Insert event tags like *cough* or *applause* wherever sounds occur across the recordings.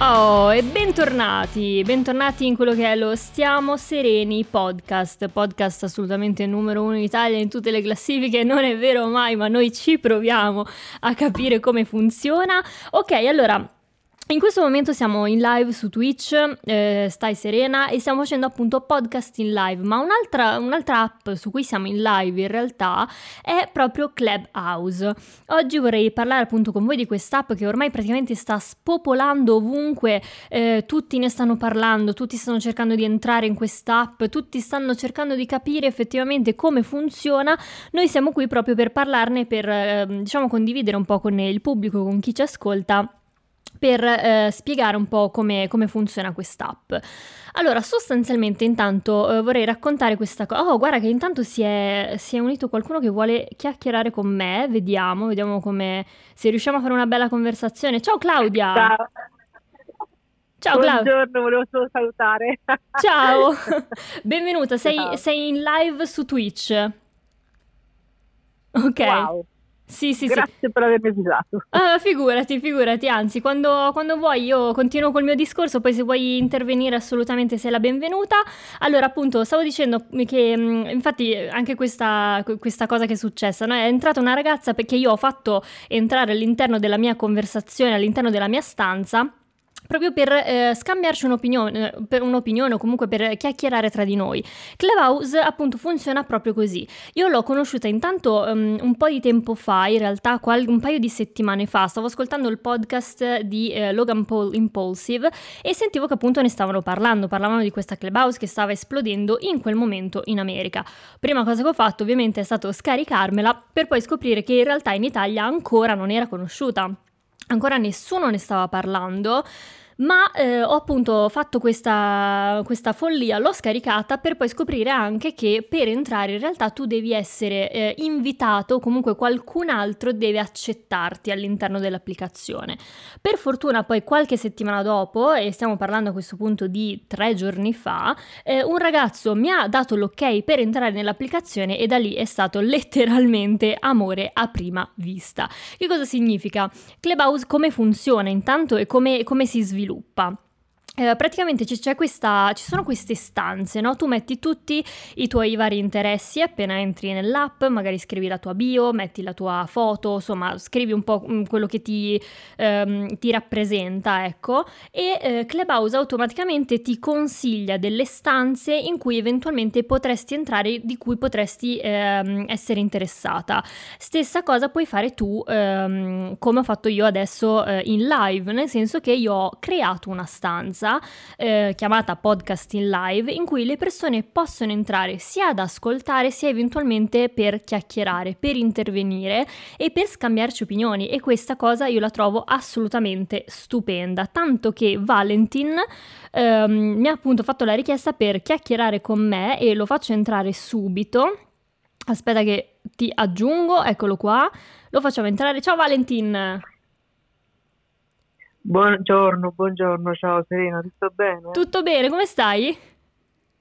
Oh, e bentornati, bentornati in quello che è lo Stiamo Sereni podcast, podcast assolutamente numero uno in Italia in tutte le classifiche, non è vero mai, ma noi ci proviamo a capire come funziona. Ok, allora in questo momento siamo in live su Twitch, eh, stai serena, e stiamo facendo appunto podcast in live, ma un'altra, un'altra, app su cui siamo in live in realtà è proprio Clubhouse. Oggi vorrei parlare appunto con voi di quest'app che ormai praticamente sta spopolando ovunque, eh, tutti ne stanno parlando, tutti stanno cercando di entrare in quest'app, tutti stanno cercando di capire effettivamente come funziona. Noi siamo qui proprio per parlarne, per eh, diciamo condividere un po' con il pubblico, con chi ci ascolta per eh, spiegare un po' come, come funziona quest'app. Allora, sostanzialmente intanto eh, vorrei raccontare questa cosa. Oh, guarda che intanto si è, si è, unito qualcuno che vuole chiacchierare con me. Vediamo, vediamo come se riusciamo a fare una bella conversazione. Ciao Claudia! Ciao! Ciao Claudia! Buongiorno, volevo solo salutare. Ciao! *laughs* Benvenuta, sei, Ciao. sei in live su Twitch. Ok. Wow. Sì, sì, Grazie sì. per avermi avvisato. Ah, figurati, figurati, anzi, quando, quando, vuoi io continuo col mio discorso, poi se vuoi intervenire assolutamente sei la benvenuta. Allora, appunto, stavo dicendo che, mm, infatti, anche questa, questa cosa che è successa, no? è entrata una ragazza perché io ho fatto entrare all'interno della mia conversazione, all'interno della mia stanza, proprio per eh, scambiarci un'opinione, per un'opinione o comunque per chiacchierare tra di noi. Clubhouse appunto funziona proprio così. Io l'ho conosciuta intanto um, un po' di tempo fa, in realtà qual- un paio di settimane fa, stavo ascoltando il podcast di eh, Logan Paul Impulsive e sentivo che appunto ne stavano parlando, parlavano di questa Clubhouse che stava esplodendo in quel momento in America. Prima cosa che ho fatto ovviamente è stato scaricarmela per poi scoprire che in realtà in Italia ancora non era conosciuta. Ancora nessuno ne stava parlando ma eh, ho appunto fatto questa, questa, follia, l'ho scaricata per poi scoprire anche che per entrare in realtà tu devi essere eh, invitato comunque qualcun altro deve accettarti all'interno dell'applicazione. Per fortuna poi qualche settimana dopo, e stiamo parlando a questo punto di tre giorni fa, eh, un ragazzo mi ha dato l'ok per entrare nell'applicazione e da lì è stato letteralmente amore a prima vista. Che cosa significa? Clubhouse come funziona intanto e come, come si sviluppa? Sviluppa. Eh, praticamente c- questa, ci sono queste stanze, no? Tu metti tutti i tuoi vari interessi appena entri nell'app, magari scrivi la tua bio, metti la tua foto, insomma, scrivi un po' mm, quello che ti, ehm, ti rappresenta, ecco, e eh, Clubhouse automaticamente ti consiglia delle stanze in cui eventualmente potresti entrare, di cui potresti ehm, essere interessata. Stessa cosa puoi fare tu, ehm, come ho fatto io adesso eh, in live, nel senso che io ho creato una stanza eh, chiamata Podcast in Live in cui le persone possono entrare sia ad ascoltare sia eventualmente per chiacchierare, per intervenire e per scambiarci opinioni e questa cosa io la trovo assolutamente stupenda, tanto che Valentin ehm, mi ha appunto fatto la richiesta per chiacchierare con me e lo faccio entrare subito. Aspetta che ti aggiungo, eccolo qua. Lo facciamo entrare. Ciao Valentin. Buongiorno, buongiorno, ciao Serena, tutto bene? Tutto bene, come stai?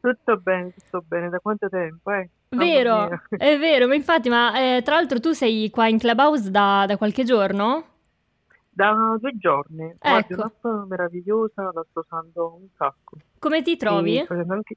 Tutto bene, tutto bene, da quanto tempo, eh? Vero, *laughs* è vero, ma infatti, ma eh, tra l'altro tu sei qua in Clubhouse da, da qualche giorno? Da due giorni, ecco. Guarda, un'app meravigliosa, la sto usando un sacco. Come ti trovi? Anche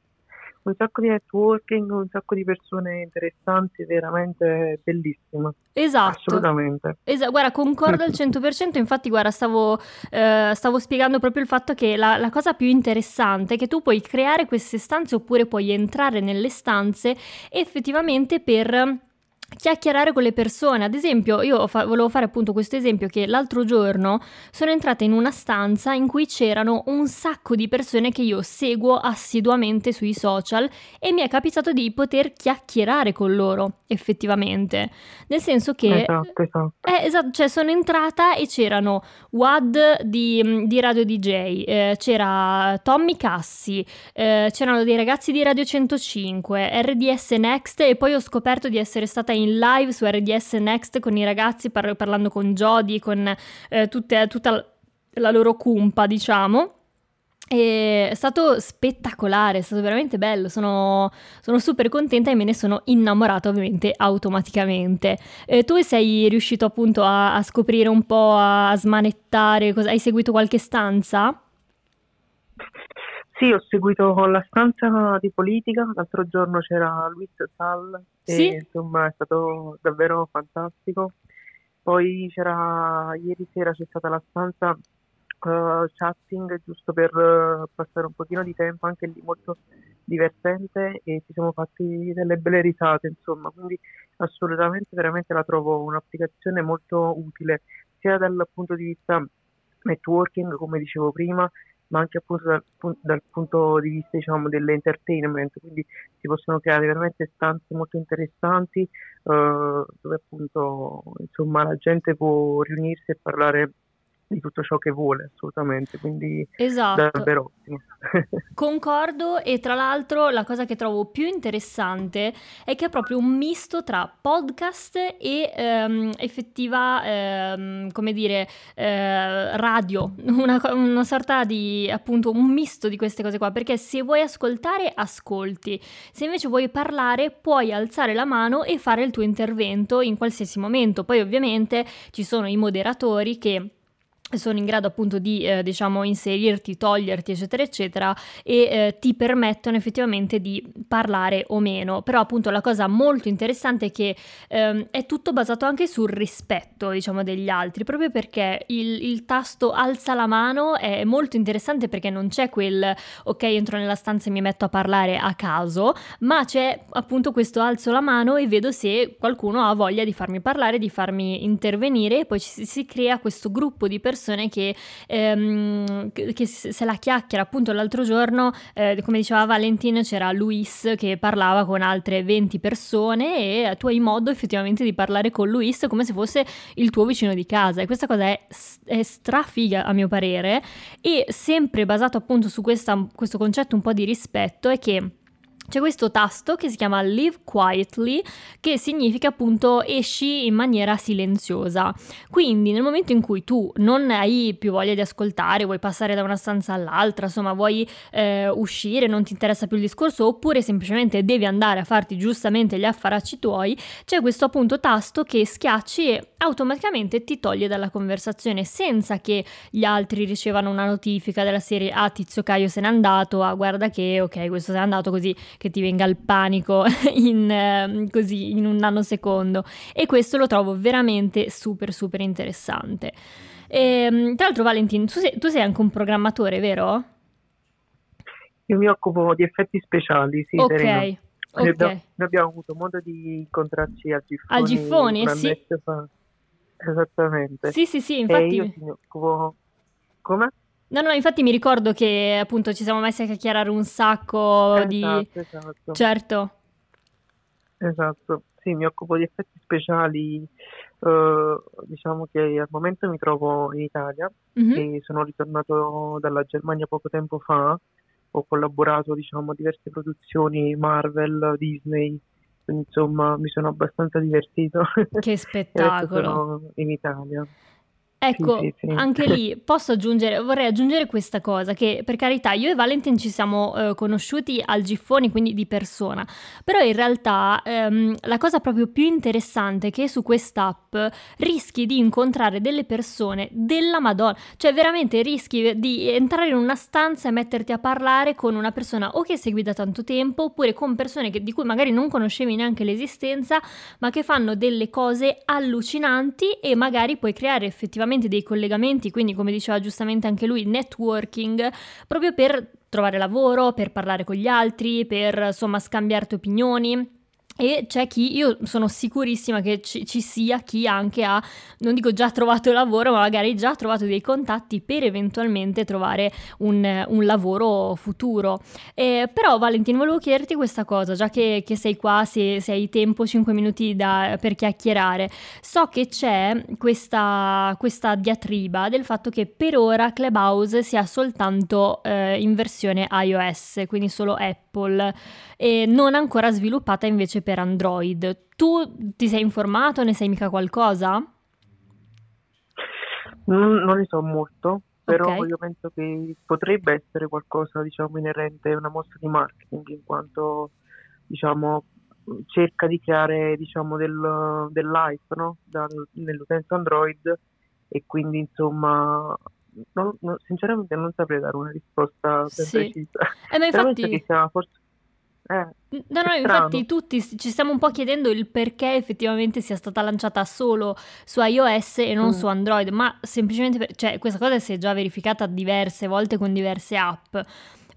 un sacco di networking, un sacco di persone interessanti, veramente bellissima. Esatto. Assolutamente. Esatto, guarda, concordo al 100%, infatti guarda, stavo, eh, stavo spiegando proprio il fatto che la, la, cosa più interessante è che tu puoi creare queste stanze oppure puoi entrare nelle stanze effettivamente per chiacchierare con le persone. Ad esempio, io fa- volevo fare appunto questo esempio che l'altro giorno sono entrata in una stanza in cui c'erano un sacco di persone che io seguo assiduamente sui social e mi è capitato di poter chiacchierare con loro, effettivamente. Nel senso che... Esatto, esatto. Eh, esatto, cioè sono entrata e c'erano Wad di, di Radio DJ, eh, c'era Tommy Cassi, eh, c'erano dei ragazzi di Radio 105, RDS Next e poi ho scoperto di essere stata in live su RDS Next con i ragazzi par- parlando con Jody, con eh, tutte, tutta la loro cumpa, diciamo. È stato spettacolare, è stato veramente bello, sono, sono super contenta e me ne sono innamorata ovviamente automaticamente. Eh, tu sei riuscito appunto a, a, scoprire un po', a smanettare, cosa, hai seguito qualche stanza? Sì, ho seguito la stanza di politica, l'altro giorno c'era Luis Sal e Sì? insomma è stato davvero fantastico. Poi c'era, ieri sera c'è stata la stanza eh, chatting giusto per eh, passare un pochino di tempo, anche lì molto divertente e ci siamo fatti delle belle risate, insomma, quindi assolutamente veramente la trovo un'applicazione molto utile sia dal punto di vista networking, come dicevo prima, ma anche appunto dal, dal punto di vista diciamo dell'entertainment, quindi si possono creare veramente stanze molto interessanti eh, dove appunto insomma la gente può riunirsi e parlare di tutto ciò che vuole assolutamente, quindi Esatto. davvero ottimo. *laughs* Concordo e tra l'altro la cosa che trovo più interessante è che è proprio un misto tra podcast e ehm, effettiva, ehm, come dire, eh, radio, *laughs* una, una sorta di appunto un misto di queste cose qua, perché se vuoi ascoltare, ascolti, se invece vuoi parlare, puoi alzare la mano e fare il tuo intervento in qualsiasi momento. Poi ovviamente ci sono i moderatori che sono in grado appunto di eh, diciamo inserirti, toglierti eccetera eccetera e eh, ti permettono effettivamente di parlare o meno. Però appunto la cosa molto interessante è che ehm, è tutto basato anche sul rispetto diciamo degli altri proprio perché il, il tasto alza la mano è molto interessante perché non c'è quel ok entro nella stanza e mi metto a parlare a caso ma c'è appunto questo alzo la mano e vedo se qualcuno ha voglia di farmi parlare di farmi intervenire e poi ci si, crea questo gruppo di persone che, ehm, che- se la chiacchiera. Appunto, l'altro giorno, eh, come diceva Valentin, c'era Luis che parlava con altre 20 persone e tu hai modo effettivamente di parlare con Luis come se fosse il tuo vicino di casa. E questa cosa è, è strafiga, a mio parere, e sempre basato appunto su questa- questo concetto un po' di rispetto è che c'è questo tasto che si chiama Live Quietly, che significa appunto esci in maniera silenziosa. Quindi nel momento in cui tu non hai più voglia di ascoltare, vuoi passare da una stanza all'altra, insomma vuoi eh, uscire, non ti interessa più il discorso, oppure semplicemente devi andare a farti giustamente gli affaracci tuoi, c'è questo appunto tasto che schiacci e automaticamente ti toglie dalla conversazione senza che gli altri ricevano una notifica della serie ah tizio Caio se n'è andato, ah guarda che ok questo se n'è andato così che ti venga il panico *laughs* in, ehm, così in un nanosecondo e questo lo trovo veramente super super interessante. Ehm, tra l'altro Valentin, tu sei, tu sei anche un programmatore, vero? Io mi occupo di effetti speciali, sì, ok, Noi ok. abbiamo, noi abbiamo avuto modo di incontrarci a Giffoni, A Giffoni, sì. fa. Esattamente. Sì, sì, sì, E infatti... io mi occupo... Come? No, no, infatti mi ricordo che appunto ci siamo messi a chiacchierare un sacco di... Esatto, esatto. Certo, Esatto, sì, mi occupo di effetti speciali, eh, diciamo che al momento mi trovo in Italia Mhm. e sono ritornato dalla Germania poco tempo fa, ho collaborato, diciamo, a diverse produzioni Marvel, Disney, insomma mi sono abbastanza divertito che *laughs* spettacolo. sono in Italia. Ecco, sì, sì. anche lì posso aggiungere, vorrei aggiungere questa cosa, che per carità io e Valentin ci siamo eh, conosciuti al Giffoni, quindi di persona, però in realtà ehm, la cosa proprio più interessante è che su quest'app rischi di incontrare delle persone della Madonna, cioè veramente rischi di entrare in una stanza e metterti a parlare con una persona o che segui da tanto tempo, oppure con persone che- di cui magari non conoscevi neanche l'esistenza, ma che fanno delle cose allucinanti e magari puoi creare effettivamente dei collegamenti, quindi come diceva giustamente anche lui, networking, proprio per trovare lavoro, per parlare con gli altri, per insomma scambiarti opinioni. E c'è chi, io sono sicurissima che ci, ci, sia chi anche ha, non dico già trovato lavoro, ma magari già trovato dei contatti per eventualmente trovare un, un lavoro futuro. Eh, però Valentin, volevo chiederti questa cosa, già che, che sei qua, se, se, hai tempo, 5 minuti da, per chiacchierare. So che c'è questa, questa, diatriba del fatto che per ora Clubhouse sia soltanto eh, in versione iOS, quindi solo Apple, e non ancora sviluppata invece per Android. Tu ti sei informato? Ne sai mica qualcosa? Non, non ne so molto, però okay. io penso che potrebbe essere qualcosa, diciamo, inerente a una mossa di marketing, in quanto, diciamo, cerca di creare, diciamo, del, dell'hype, no? Da, nell'utenza Android e quindi, insomma, non, non, sinceramente non saprei dare una risposta sì. precisa. Eh, ma infatti... forse eh, no, no, infatti tutti ci stiamo un po' chiedendo il perché effettivamente sia stata lanciata solo su iOS e non mm. su Android, ma semplicemente per, cioè questa cosa si è già verificata diverse volte con diverse app.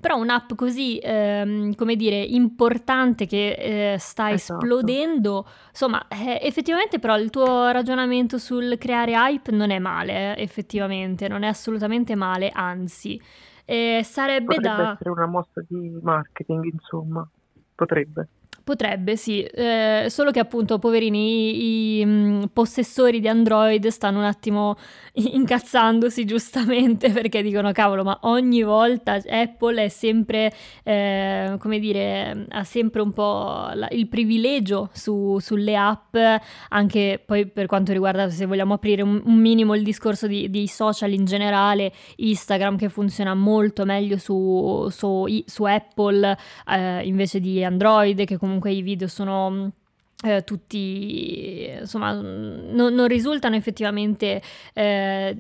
Però un'app così, ehm, come dire, importante che eh, sta esatto. esplodendo, insomma, eh, effettivamente però il tuo ragionamento sul creare hype non è male, eh, effettivamente, non è assolutamente male, anzi. Eh, sarebbe Potrebbe da... essere una mossa di marketing, insomma potrebbe. Potrebbe, sì, eh, solo che appunto, poverini, i, i possessori di Android stanno un attimo incazzandosi *laughs* giustamente perché dicono, cavolo, ma ogni volta Apple è sempre, eh, come dire, ha sempre un po' la, il privilegio su, sulle app, anche poi per quanto riguarda, se vogliamo aprire un, un minimo il discorso di, di, social in generale, Instagram che funziona molto meglio su, su, su Apple eh, invece di Android, che comunque comunque i video sono mm, eh, tutti insomma non, non risultano effettivamente eh,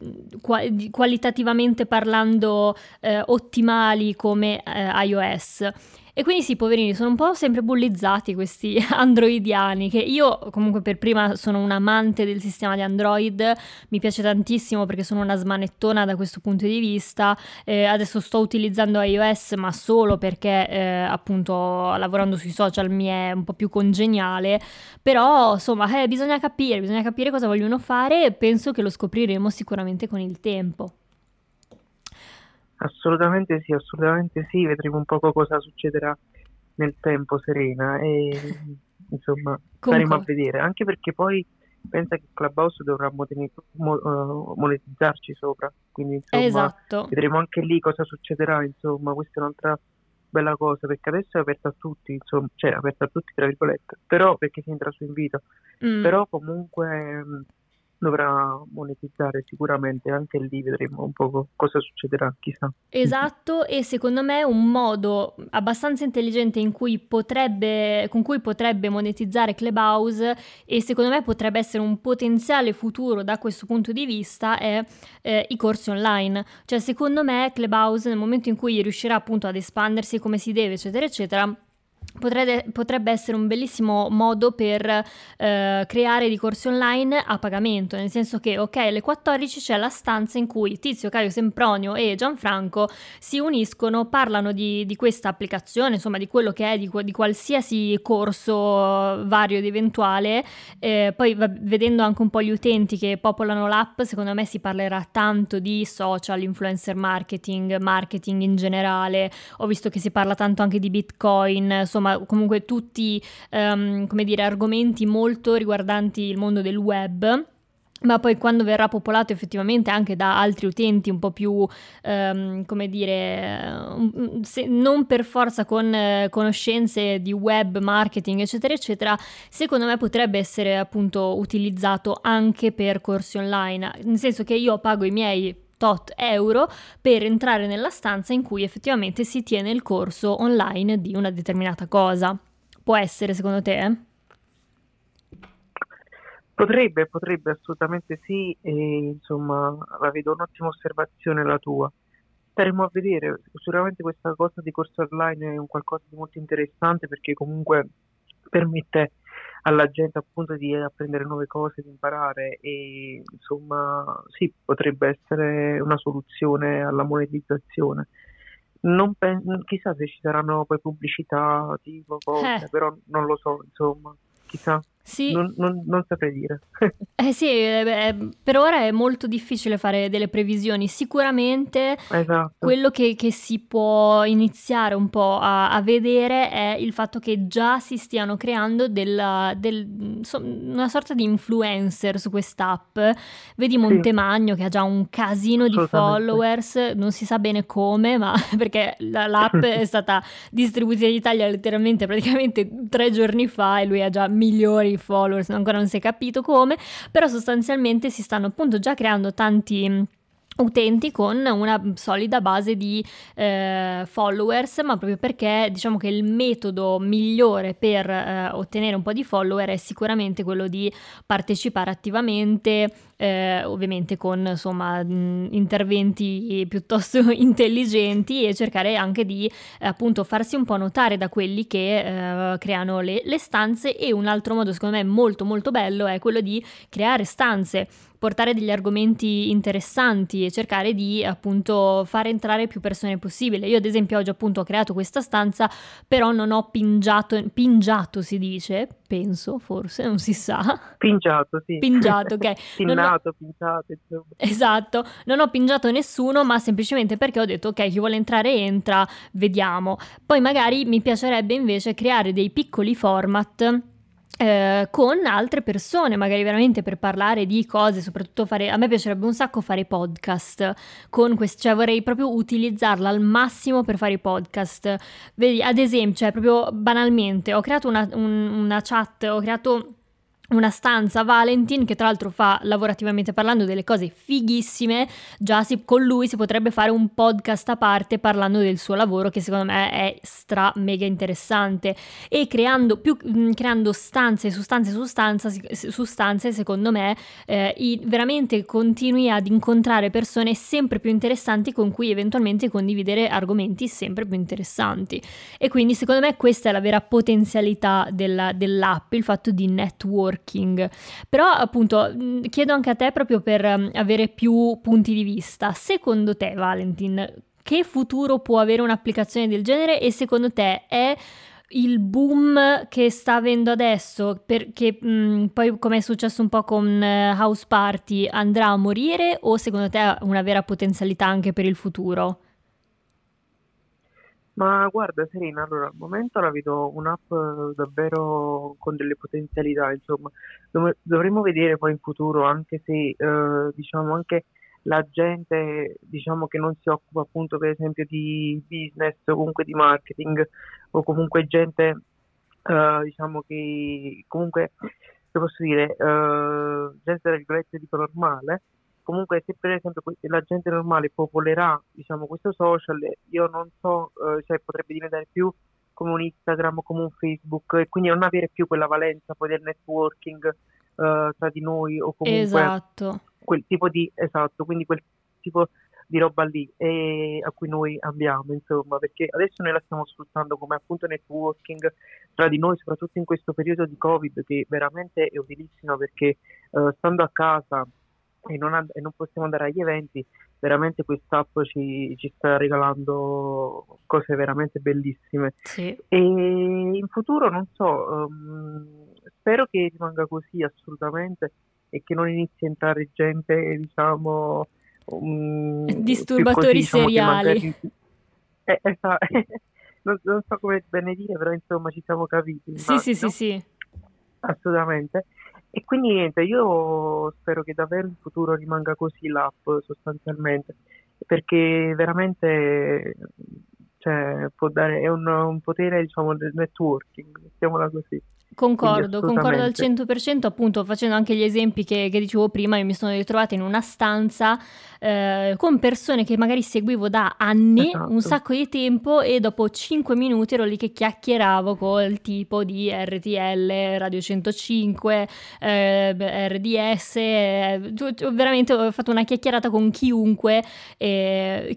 qualitativamente parlando eh, ottimali come eh, iOS e quindi sì, poverini, sono un po' sempre bullizzati questi *laughs* androidiani, che io comunque per prima sono un amante del sistema di Android, mi piace tantissimo perché sono una smanettona da questo punto di vista, eh, adesso sto utilizzando iOS ma solo perché eh, appunto lavorando sui social mi è un po' più congeniale, però insomma eh, bisogna capire, bisogna capire cosa vogliono fare e penso che lo scopriremo sicuramente con il tempo. Assolutamente sì, assolutamente sì, vedremo un po' cosa succederà nel tempo, Serena, e insomma staremo a vedere, anche perché poi pensa che Clubhouse dovrà uh, monetizzarci sopra, quindi insomma esatto. vedremo anche lì cosa succederà, insomma questa è un'altra bella cosa, perché adesso è aperta a tutti, insomma, cioè aperta a tutti tra virgolette, però perché si entra su invito, mm. però comunque dovrà monetizzare sicuramente, anche lì vedremo un po' cosa succederà, chissà. Esatto, e secondo me un modo abbastanza intelligente cui potrebbe, con cui potrebbe monetizzare Clubhouse e secondo me potrebbe essere un potenziale futuro da questo punto di vista è eh, i corsi online. Cioè secondo me Clubhouse nel momento in cui riuscirà appunto ad espandersi come si deve, eccetera, eccetera, Potrebbe, potrebbe, essere un bellissimo modo per eh, creare dei corsi online a pagamento, nel senso che, ok, alle 14 c'è la stanza in cui Tizio, Caio Sempronio e Gianfranco si uniscono, parlano di, di questa applicazione, insomma di quello che è, di, di qualsiasi corso vario ed eventuale. Eh, poi va, vedendo anche un po' gli utenti che popolano l'app, secondo me si parlerà tanto di social, influencer marketing, marketing in generale. Ho visto che si parla tanto anche di Bitcoin, insomma comunque tutti um, come dire, argomenti molto riguardanti il mondo del web ma poi quando verrà popolato effettivamente anche da altri utenti un po' più, um, come dire, se, non per forza con uh, conoscenze di web, marketing, eccetera, eccetera, secondo me potrebbe essere appunto utilizzato anche per corsi online, nel senso che io pago i miei tot euro per entrare nella stanza in cui effettivamente si tiene il corso online di una determinata cosa. Può essere secondo te? Potrebbe, potrebbe assolutamente sì, e insomma la vedo un'ottima osservazione la tua. Staremo a vedere, sicuramente questa cosa di corso online è un qualcosa di molto interessante perché comunque permette alla gente appunto di apprendere nuove cose, di imparare e insomma sì, potrebbe essere una soluzione alla monetizzazione. Non pen- chissà se ci saranno poi pubblicità tipo cose, Eh. però non lo so, insomma, chissà, Sì, non, non- non saprei dire. *laughs* eh sì, eh, beh, per ora è molto difficile fare delle previsioni. Sicuramente Esatto. quello che, che si può iniziare un po' a, a vedere è il fatto che già si stiano creando della- del- insomma, una sorta di influencer su quest'app. Vedi Montemagno che ha già un casino di followers, non si sa bene come, ma *laughs* perché la- l'app *laughs* è stata distribuita in Italia letteralmente praticamente tre giorni fa e lui ha già milioni di followers, ancora non si è capito come, però sostanzialmente si stanno appunto già creando tanti mh, utenti con una solida base di eh, followers, ma proprio perché diciamo che il metodo migliore per eh, ottenere un po' di follower è sicuramente quello di partecipare attivamente, eh, ovviamente con insomma interventi piuttosto *laughs* intelligenti e cercare anche di eh, appunto farsi un po' notare da quelli che eh, creano le, le stanze e un altro modo secondo me molto molto bello è quello di creare stanze portare degli argomenti interessanti e cercare di appunto fare entrare più persone possibile. Io ad esempio oggi appunto ho creato questa stanza, però non ho pingiato, pingiato si dice, penso, forse, non si sa. Pingiato, sì. Pingiato, ok. *laughs* Non ho- Pinnato, pinzato, insomma. Esatto, non ho pingiato nessuno, ma semplicemente perché ho detto ok, chi vuole entrare entra, vediamo. Poi magari mi piacerebbe invece creare dei piccoli format eh, con altre persone, magari veramente per parlare di cose, soprattutto fare, a me piacerebbe un sacco fare podcast con questo, cioè vorrei proprio utilizzarla al massimo per fare i podcast. Vedi, ad esempio, cioè proprio banalmente, ho creato una, un- una chat, ho creato una stanza Valentin che tra l'altro fa lavorativamente parlando delle cose fighissime, già si- con lui si potrebbe fare un podcast a parte parlando del suo lavoro che secondo me è stra mega interessante. E creando, più, creando stanze su stanze su stanza, su stanze secondo me eh, i- veramente continui ad incontrare persone sempre più interessanti con cui eventualmente condividere argomenti sempre più interessanti. E quindi secondo me questa è la vera potenzialità della- dell'app, il fatto di networking. Però appunto mh, chiedo anche a te proprio per um, avere più punti di vista. Secondo te, Valentin, che futuro può avere un'applicazione del genere e secondo te è il boom che sta avendo adesso, perché mh, poi come è successo un po' con eh, House Party, andrà a morire o secondo te ha una vera potenzialità anche per il futuro? Ma guarda Serena, allora al momento la vedo un'app eh, davvero con delle potenzialità, insomma, Dov- dovremmo vedere poi in futuro anche se eh, diciamo anche la gente diciamo che non si occupa appunto per esempio di business o comunque di marketing o comunque gente eh, diciamo che comunque che posso dire eh, gente virgolette dico normale comunque se per esempio la gente normale popolerà diciamo questo social io non so eh, cioè potrebbe diventare più come un Instagram come un Facebook e quindi non avere più quella valenza poi del networking eh, tra di noi o comunque Esatto. quel tipo di esatto quindi quel tipo di roba lì e a cui noi abbiamo insomma perché adesso noi la stiamo sfruttando come appunto networking tra di noi soprattutto in questo periodo di covid che veramente è utilissimo perché eh, stando a casa e non, and- e non possiamo andare agli eventi, veramente quest'app ci, ci sta regalando cose veramente bellissime. Sì. E in futuro non so, ehm, spero che rimanga così assolutamente e che non inizi a entrare gente, diciamo, um, Disturbatori così, diciamo, seriali. magari- Eh, esa- *laughs* non, non so come bene dire, però insomma ci siamo capiti. Sì, sì, sì, sì. Assolutamente. E quindi niente, io spero che davvero in futuro rimanga così l'app sostanzialmente, perché veramente cioè, può dare, è un, un potere diciamo del networking, mettiamola così. Concordo, concordo al assolutamente. 100%, appunto facendo anche gli esempi che, che dicevo prima, io mi sono ritrovata in una stanza eh, con persone che magari seguivo da anni, Esatto. un sacco di tempo e dopo 5 minuti ero lì che chiacchieravo col tipo di RTL, Radio 105, eh, RDS, eh, veramente ho fatto una chiacchierata con chiunque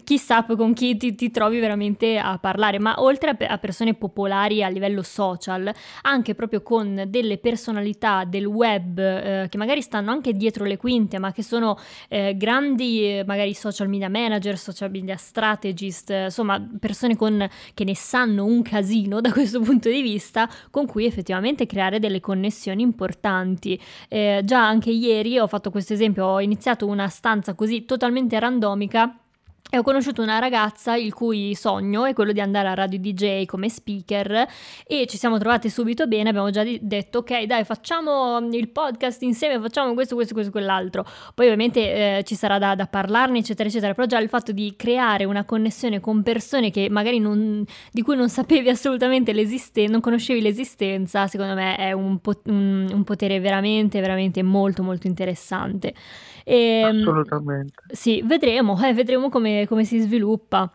chissà con chi ti, ti trovi veramente a parlare, ma oltre a, a persone popolari a livello social, anche proprio con delle personalità del web eh, che magari stanno anche dietro le quinte, ma che sono eh, grandi eh, magari social media manager, social media strategist, insomma persone con, che ne sanno un casino *laughs* da questo punto di vista, con cui effettivamente creare delle connessioni importanti. Eh, già anche ieri ho fatto questo esempio, ho iniziato una stanza così totalmente randomica e ho conosciuto una ragazza il cui sogno è quello di andare a Radio DJ come speaker e ci siamo trovate subito bene, abbiamo già detto ok dai facciamo il podcast insieme, facciamo questo, questo, questo, quell'altro. Poi ovviamente eh, ci sarà da, da, parlarne eccetera eccetera, però già il fatto di creare una connessione con persone che magari non, di cui non sapevi assolutamente l'esistenza, non conoscevi l'esistenza, secondo me è un, po- un, un potere veramente, veramente molto molto interessante. E, ehm, Assolutamente. Sì, vedremo, eh, vedremo come, come si sviluppa.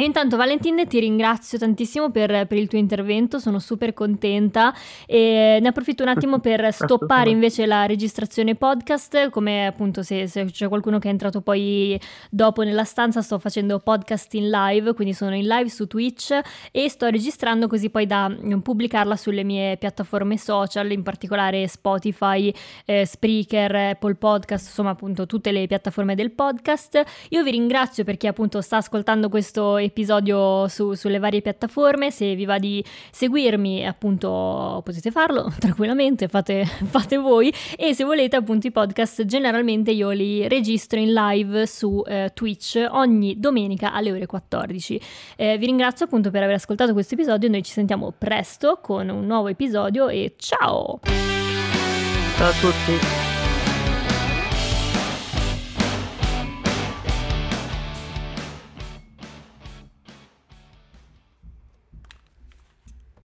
E intanto Valentin ti ringrazio tantissimo per, per, il tuo intervento, sono super contenta e ne approfitto un attimo *laughs* per stoppare invece la registrazione podcast, come appunto se, se, c'è qualcuno che è entrato poi dopo nella stanza sto facendo podcast in live, quindi sono in live su Twitch e sto registrando così poi da mm, pubblicarla sulle mie piattaforme social, in particolare Spotify, eh, Spreaker, Apple Podcast, insomma appunto tutte le piattaforme del podcast. Io vi ringrazio perché appunto sta ascoltando questo episodio su, sulle varie piattaforme. Se vi va di seguirmi, appunto, potete farlo *laughs* tranquillamente, fate, fate voi. E se volete, appunto, i podcast generalmente io li registro in live su eh, Twitch ogni domenica alle ore 14. Eh, vi ringrazio appunto per aver ascoltato questo episodio. Noi ci sentiamo presto con un nuovo episodio e ciao! Ciao a tutti!